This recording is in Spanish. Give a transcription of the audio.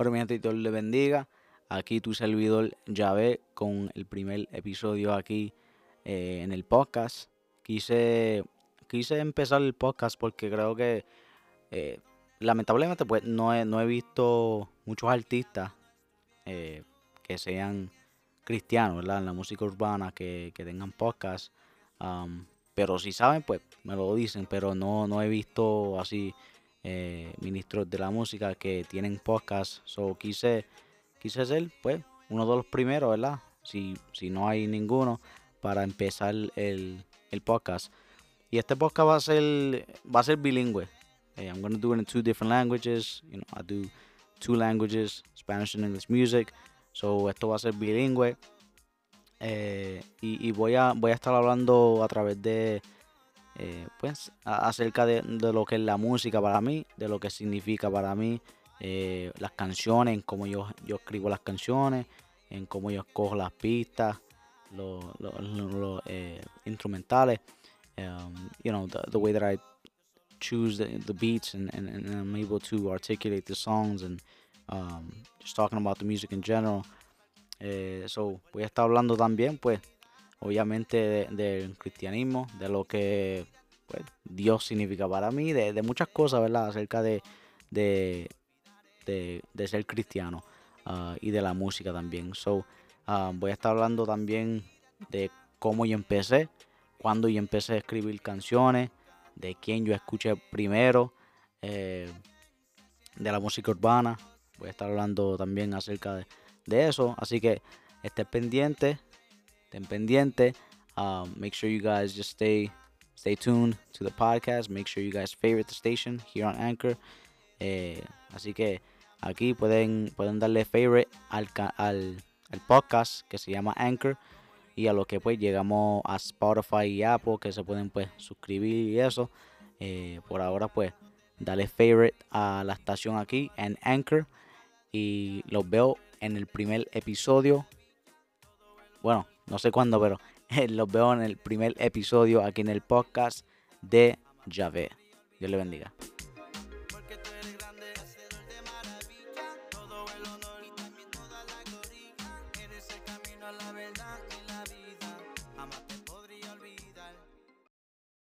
Bueno, mi gente, Dios le bendiga. Aquí tu servidor Yahvé con el primer episodio aquí eh, en el podcast. Quise, quise empezar el podcast porque creo que eh, lamentablemente pues no he, no he visto muchos artistas eh, que sean cristianos, ¿verdad? En la música urbana, que, que tengan podcast. Pero si saben, pues me lo dicen, pero no, no he visto así eh, ministros de la música que tienen podcast. So quise, quise ser, pues, uno de los primeros, ¿verdad? Si, si no hay ninguno, para empezar el, el podcast. Y este podcast va a ser, va a ser bilingüe. Eh, I'm going to do it in two different languages. You know, I do two languages, Spanish and English music. So esto va a ser bilingüe. Eh, y, y voy, a, voy a estar hablando a través de, eh, pues, acerca de, de lo que es la música para mí, de lo que significa para mí, eh, las canciones, en cómo yo, yo escribo las canciones, en cómo yo escojo las pistas, los, eh, instrumentales, um, you know, the, way that I choose the, beats and, and, I'm able to articulate the songs and um, just talking about the music in general. So, voy a estar hablando también, pues, obviamente de- del cristianismo, de lo que pues, Dios significa para mí, de, muchas cosas, ¿verdad? Acerca de, de, de, ser cristiano ah, y de la música también. So, ah, voy a estar hablando también de cómo yo empecé, cuándo yo empecé a escribir canciones, de quién yo escuché primero, eh, de la música urbana. Voy a estar hablando también acerca de, de eso. Así que estén pendientes, estén pendientes. Um, make sure you guys just stay stay tuned to the podcast. Make sure you guys favorite the station here on Anchor. Eh, así que aquí pueden, pueden darle favorite al, al, al podcast que se llama Anchor. Y a lo que pues llegamos a Spotify y Apple que se pueden pues suscribir y eso. Eh, por ahora pues dale favorite a la estación aquí en Anchor. Y los veo en el primer episodio. Bueno, no sé cuándo, pero los veo en el primer episodio aquí en el podcast de Yahvé. Dios le bendiga.